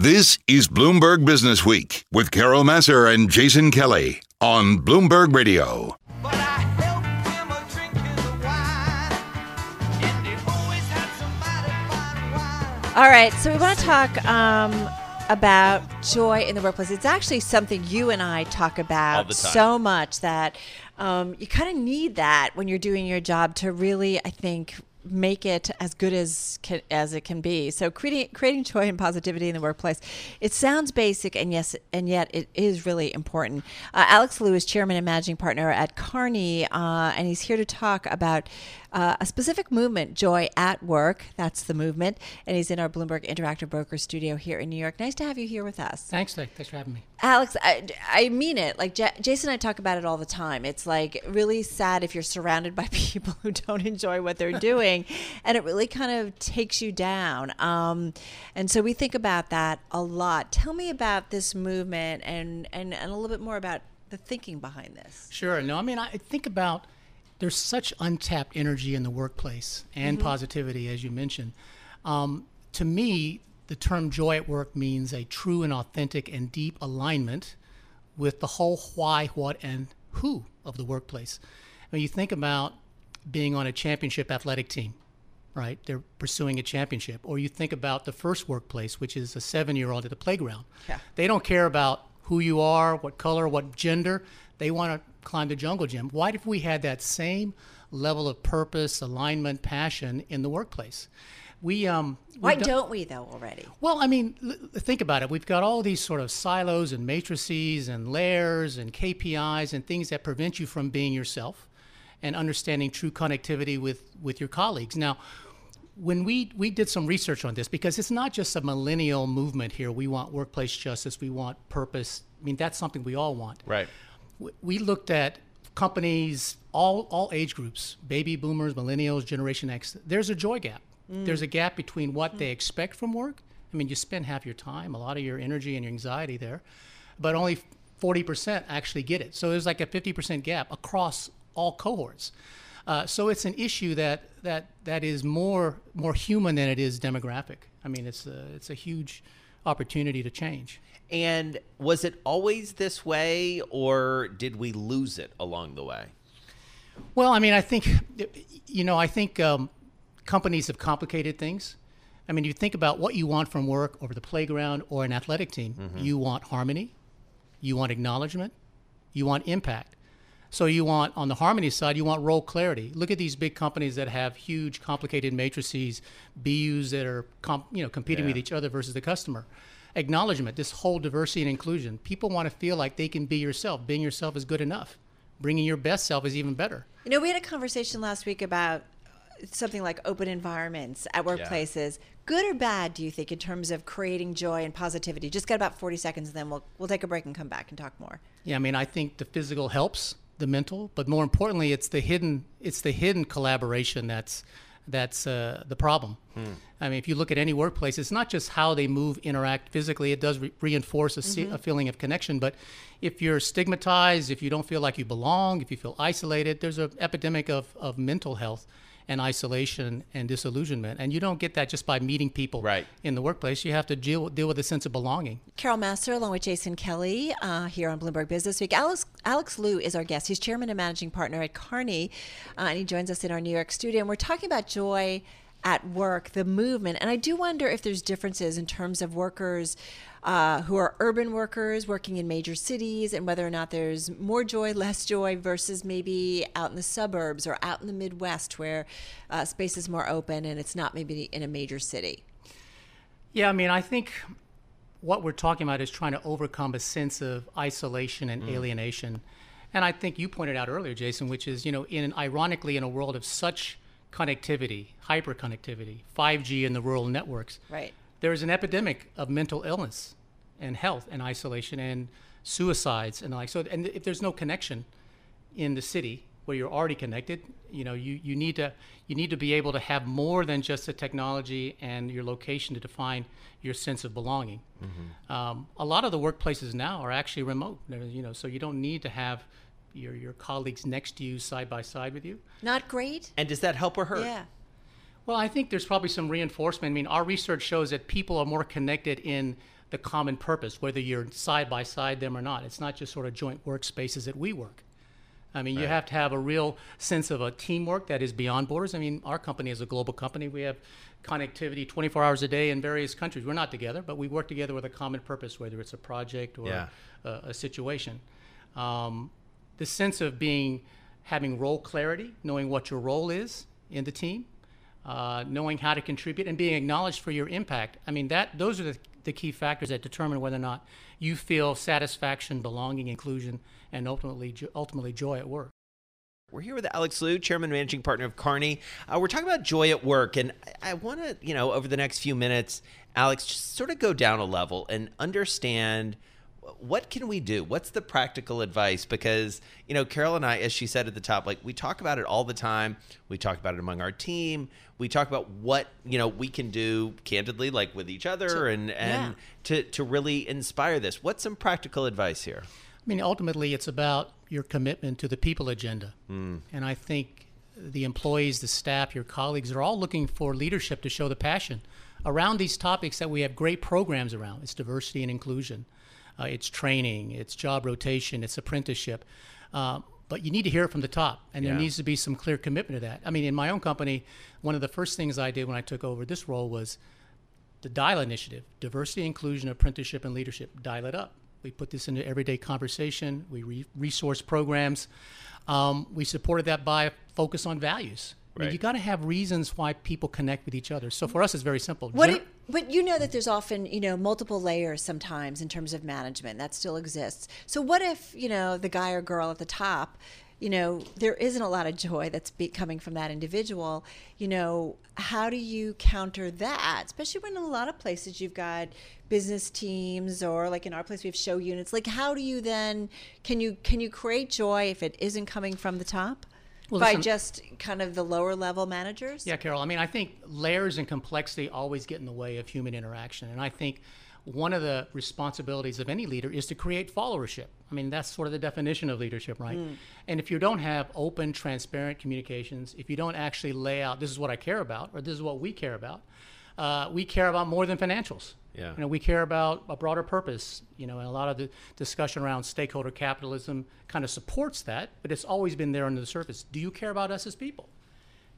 This is Bloomberg Business Week with Carol Massar and Jason Kelly on Bloomberg Radio. But I helped him a drinking the wine, and he always had somebody fine wine. All right, so we want to talk um, about joy in the workplace. It's actually something you and I talk about All the time. so much that um, you kind of need that when you're doing your job to really, I think, make it as good as as it can be. So creating creating joy and positivity in the workplace. It sounds basic, and yes, and yet it is really important. Uh, Alex Liu is chairman and managing partner at Kearney, uh, and he's here to talk about uh, a specific movement, Joy at Work. That's the movement, and he's in our Bloomberg Interactive Broker studio here in New York. Nice to have you here with us. Thanks, Nick. Thanks for having me. Alex, I, I mean it. Like J- Jason and I talk about it all the time. It's like really sad if you're surrounded by people who don't enjoy what they're doing, and it really kind of takes you down. Um, and so we think about that a lot. Tell me about this movement and, and, and a little bit more about the thinking behind this. Sure. No, I mean, I think about there's such untapped energy in the workplace and positivity, as you mentioned. Um, to me, the term joy at work means a true and authentic and deep alignment with the whole why, what, and who of the workplace. When you think about being on a championship athletic team, right? They're pursuing a championship. Or you think about the first workplace, which is a seven year old at the playground. Yeah. They don't care about who you are, what color, what gender. They want to climb the jungle gym. Why if we had that same level of purpose, alignment, passion in the workplace? We um Why done- don't we though already? well, I mean, l- think about it. We've got all these sort of silos and matrices and layers and KPIs and things that prevent you from being yourself and understanding true connectivity with, with your colleagues. Now, when we, we did some research on this, because it's not just a millennial movement here. We want workplace justice, we want purpose. I mean, that's something we all want Right. We looked at companies all all age groups baby boomers millennials generation x. There's a joy gap. There's a gap between what they expect from work. I mean you spend half your time a lot of your energy and your anxiety there but only 40% actually get it. So there's like a 50% gap across all cohorts. Uh, so it's an issue that that that is more more human than it is demographic. I mean it's a, it's a huge opportunity to change And was it always this way, or did we lose it along the way? Well, I mean, I think, you know, I think um, companies have complicated things. I mean, you think about what you want from work or the playground or an athletic team. You want harmony, you want acknowledgement, you want impact. So you want on the harmony side, you want role clarity. Look at these big companies that have huge, complicated matrices, BUs that are, comp, you know, competing with each other versus the customer. Acknowledgement, this whole diversity and inclusion. People want to feel like they can be yourself. Being yourself is good enough. Bringing your best self is even better. You know, we had a conversation last week about uh, something like open environments at workplaces. Good or bad, do you think, in terms of creating joy and positivity? Just got about 40 seconds, and then we'll, we'll take a break and come back and talk more. Yeah, I mean, I think the physical helps the mental, but more importantly, it's the hidden it's the hidden collaboration that's that's uh, the problem. I mean, if you look at any workplace, it's not just how they move, interact physically. It does re- reinforce a, se- a feeling of connection. But if you're stigmatized, if you don't feel like you belong, if you feel isolated, there's an epidemic of, of mental health and isolation and disillusionment. And you don't get that just by meeting people Right. in the workplace. You have to deal, deal with a sense of belonging. Carol Massar, along with Jason Kelly, uh, here on Bloomberg Business Week. Alex, Alex Liu is our guest. He's chairman and managing partner at Kearney, uh, and he joins us in our New York studio. And we're talking about joy at work, the movement. And I do wonder if there's differences in terms of workers uh, who are urban workers working in major cities and whether or not there's more joy, less joy versus maybe out in the suburbs or out in the Midwest where uh, space is more open and it's not maybe in a major city. Yeah, I mean, I think what we're talking about is trying to overcome a sense of isolation and alienation. And I think you pointed out earlier, Jason, which is, you know, in ironically in a world of such connectivity, hyper connectivity, 5G in the rural networks, Right. there is an epidemic of mental illness and health and isolation and suicides and like. So and if there's no connection in the city where you're already connected you know you, you need to you need to be able to have more than just the technology and your location to define your sense of belonging. Um, a lot of the workplaces now are actually remote. You know so you don't need to have your, your colleagues next to you side by side with you Not great? And does that help or hurt? Yeah. well, I think there's probably some reinforcement. I mean, our research shows that people are more connected in the common purpose, whether you're side by side them or not. It's not just sort of joint workspaces that we work. I mean, you have to have a real sense of a teamwork that is beyond borders. I mean, our company is a global company. We have connectivity 24 hours a day in various countries. We're not together, but we work together with a common purpose, whether it's a project or Yeah. a, a situation. Um, the sense of being, having role clarity, knowing what your role is in the team, uh, knowing how to contribute, and being acknowledged for your impact. I mean, that those are the, the key factors that determine whether or not you feel satisfaction, belonging, inclusion, and ultimately, ultimately joy at work. We're here with Alex Liu, Chairman Managing Partner of Kearney. Uh, we're talking about joy at work, and I, I want to, you know, over the next few minutes, Alex, just sort of go down a level and understand what can we do? What's the practical advice? Because you know, Carol and I, as she said at the top, like we talk about it all the time. We talk about it among our team. We talk about what you know we can do candidly, like with each other, and and to to really inspire this. What's some practical advice here? I mean, ultimately, it's about your commitment to the people agenda. Hmm. And I think the employees, the staff, your colleagues are all looking for leadership to show the passion around these topics that we have great programs around. It's diversity and inclusion, uh, it's training, it's job rotation, it's apprenticeship. Uh, but you need to hear it from the top, and there needs to be some clear commitment to that. I mean, in my own company, one of the first things I did when I took over this role was the DIAL initiative diversity, inclusion, apprenticeship, and leadership. Dial it up. We put this into everyday conversation. We re- resource programs. Um, we supported that by a focus on values. I mean, Right. you got to have reasons why people connect with each other. So for us, it's very simple. What? Gen- do- but you know that there's often you know multiple layers sometimes in terms of management that still exists. So what if you know the guy or girl at the top, you know, there isn't a lot of joy that's be- coming from that individual. You know, how do you counter that? Especially when in a lot of places you've got business teams or like in our place we have show units. Like how do you then can you can you create joy if it isn't coming from the top? Well, by listen- just kind of the lower level managers? Yeah, Carol. I mean, I think layers and complexity always get in the way of human interaction. And I think one of the responsibilities of any leader is to create followership. I mean, that's sort of the definition of leadership, right? And if you don't have open, transparent communications, if you don't actually lay out, this is what I care about, or this is what we care about, uh, we care about more than financials. Yeah. You know, we care about a broader purpose. You know, and a lot of the discussion around stakeholder capitalism kind of supports that, but it's always been there under the surface. Do you care about us as people?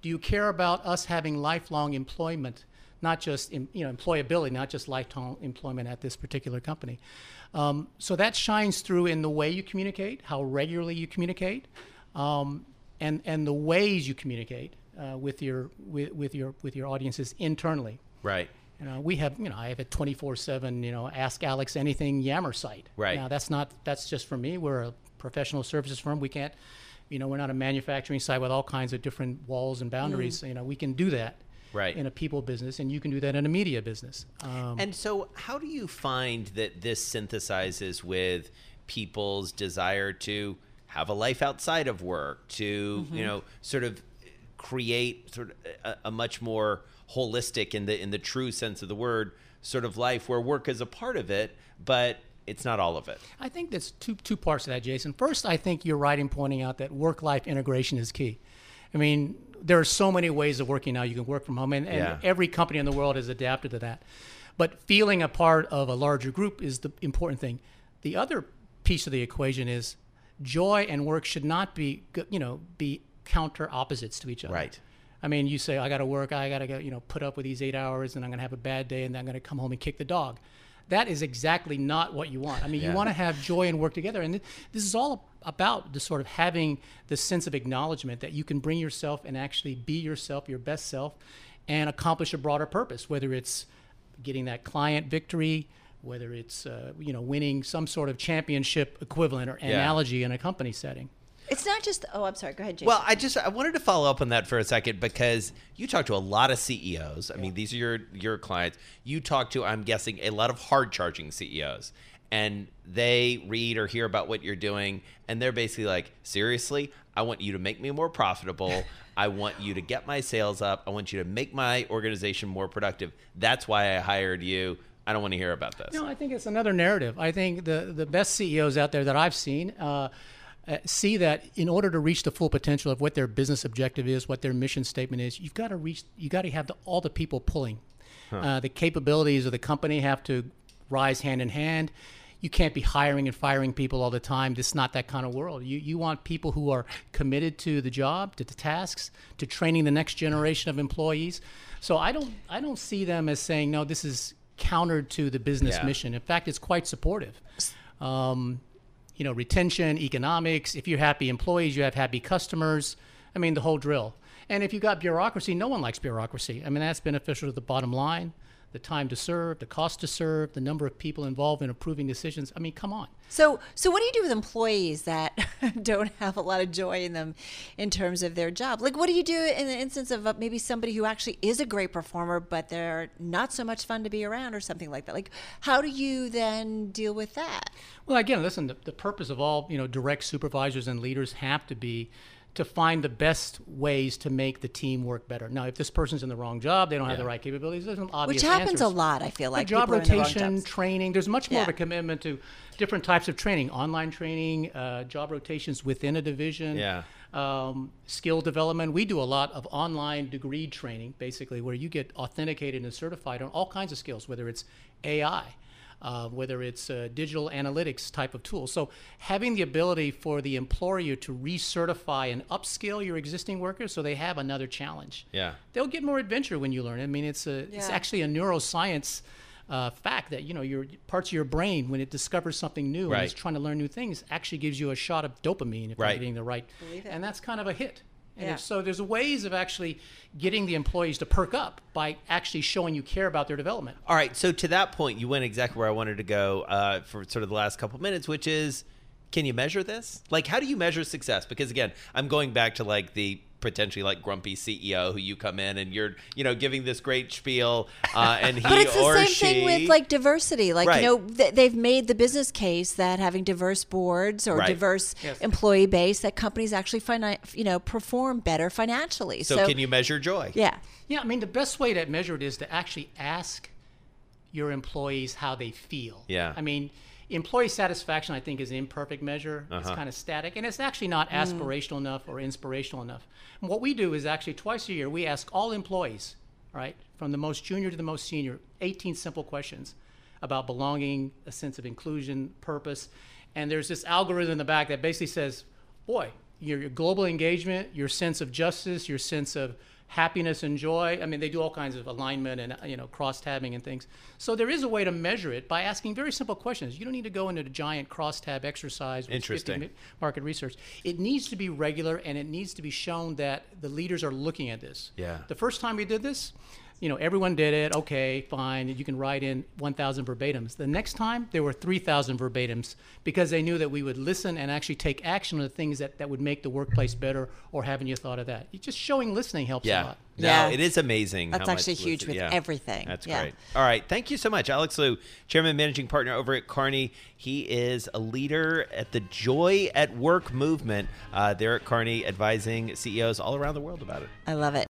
Do you care about us having lifelong employment, not just you know employability, not just lifetime employment at this particular company? Um, so that shines through in the way you communicate, how regularly you communicate, um, and and the ways you communicate uh, with your with, with your with your audiences internally. Right. You know, we have, you know, I have a 24/7, you know, ask Alex anything Yammer site. Right. Now, that's not that's just for me. We're a professional services firm. We can't, you know, we're not a manufacturing site with all kinds of different walls and boundaries. You know, we can do that. Right. In a people business, and you can do that in a media business. Um, And so, how do you find that this synthesizes with people's desire to have a life outside of work, to you know, sort of create sort of a, a much more holistic, in the in the true sense of the word, sort of life where work is a part of it, but it's not all of it. I think there's two two parts to that, Jason. First, I think you're right in pointing out that work-life integration is key. I mean, there are so many ways of working now. You can work from home, and, and Yeah. every company in the world has adapted to that. But feeling a part of a larger group is the important thing. The other piece of the equation is joy and work should not be, you know, be counter opposites to each other. Right. I mean, you say I got to work, I got to go, you know, put up with these eight hours, and I'm going to have a bad day, and then I'm going to come home and kick the dog. That is exactly not what you want. I mean, Yeah. you want to have joy and work together, and th- this is all about the sort of having the sense of acknowledgement that you can bring yourself and actually be yourself, your best self, and accomplish a broader purpose. Whether it's getting that client victory, whether it's uh, you know winning some sort of championship equivalent or analogy in a company setting. It's not just. Oh, I'm sorry. Go ahead, Jason. Well, I just I wanted to follow up on that for a second because you talk to a lot of CEOs. I mean, these are your your clients. You talk to, I'm guessing, a lot of hard charging CEOs, and they read or hear about what you're doing, and they're basically like, seriously, I want you to make me more profitable. I want you to get my sales up. I want you to make my organization more productive. That's why I hired you. I don't want to hear about this. No, I think it's another narrative. I think the the best CEOs out there that I've seen uh, uh, see that in order to reach the full potential of what their business objective is, what their mission statement is, you've got to reach. You got to have the, all the people pulling. Uh, the capabilities of the company have to rise hand in hand. You can't be hiring and firing people all the time. This is not that kind of world. You, you want people who are committed to the job, to the tasks, to training the next generation of employees. So I don't I don't see them as saying no. This is counter to the business Yeah. mission. In fact, it's quite supportive. Um, you know, retention, economics. If you're happy employees, you have happy customers. I mean, the whole drill. And if you've got bureaucracy, no one likes bureaucracy. I mean, that's beneficial to the bottom line, the time to serve, the cost to serve, the number of people involved in approving decisions. I mean, come on. So, so what do you do with employees that don't have a lot of joy in them in terms of their job? Like, what do you do in the instance of uh, maybe somebody who actually is a great performer, but they're not so much fun to be around or something like that? Like, how do you then deal with that? Well, again, listen, the, the purpose of all, you know, direct supervisors and leaders have to be to find the best ways to make the team work better. Now, if this person's in the wrong job, they don't have the right capabilities, there's some obvious Which happens answers. a lot, I feel like. Like job People are in the rotation, training. There's much more of a commitment to different types of training, online training, uh, job rotations within a division. Yeah. Um, skill development. We do a lot of online degree training, basically, where you get authenticated and certified on all kinds of skills, whether it's AI, uh, whether it's digital analytics type of tools. So having the ability for the employer to recertify and upskill your existing workers so they have another challenge Yeah. they'll get more adventure when you learn. I mean, it's a it's actually a neuroscience uh, fact that you know your parts of your brain when it discovers something new and it's Right. trying to learn new things actually gives you a shot of dopamine if Right. you're getting the right, and that's kind of a hit. And Yeah. if so, there's ways of actually getting the employees to perk up by actually showing you care about their development. All right. So to that point, you went exactly where I wanted to go uh, for sort of the last couple minutes, which is, can you measure this? Like, how do you measure success? Because again, I'm going back to like the potentially like grumpy CEO who you come in and you're you know giving this great spiel uh, and he But it's the or same she thing with like diversity. Like Right. you know, th- they've made the business case that having diverse boards or Right. diverse Yes. employee base, that companies actually finan- you know perform better financially. so, can you measure joy? Yeah. Yeah, I mean, the best way to measure it is to actually ask your employees how they feel. Yeah. I mean, employee satisfaction, I think, is an imperfect measure. It's Uh-huh. kind of static, and it's actually not aspirational enough or inspirational enough. And what we do is actually twice a year, we ask all employees, right, from the most junior to the most senior, 18 simple questions about belonging, a sense of inclusion, purpose. And there's this algorithm in the back that basically says, boy, your, your global engagement, your sense of justice, your sense of happiness and joy. I mean, they do all kinds of alignment and you know cross-tabbing and things. So there is a way to measure it by asking very simple questions. You don't need to go into a giant cross-tab exercise with 50 Interesting. market research. It needs to be regular and it needs to be shown that the leaders are looking at this. Yeah. The first time we did this, you know, everyone did it. Okay, fine. You can write in 1,000 verbatims. The next time, there were 3,000 verbatims because they knew that we would listen and actually take action on the things that, that would make the workplace better or haven't you thought of that? Just showing listening helps a lot. No, Yeah. it is amazing. That's how much actually huge listen- with yeah. everything. That's Yeah. great. All right. Thank you so much, Alex Liu, Chairman Managing Partner over at Kearney. He is a leader at the Joy at Work movement. Uh, there at Kearney, advising CEOs all around the world about it. I love it.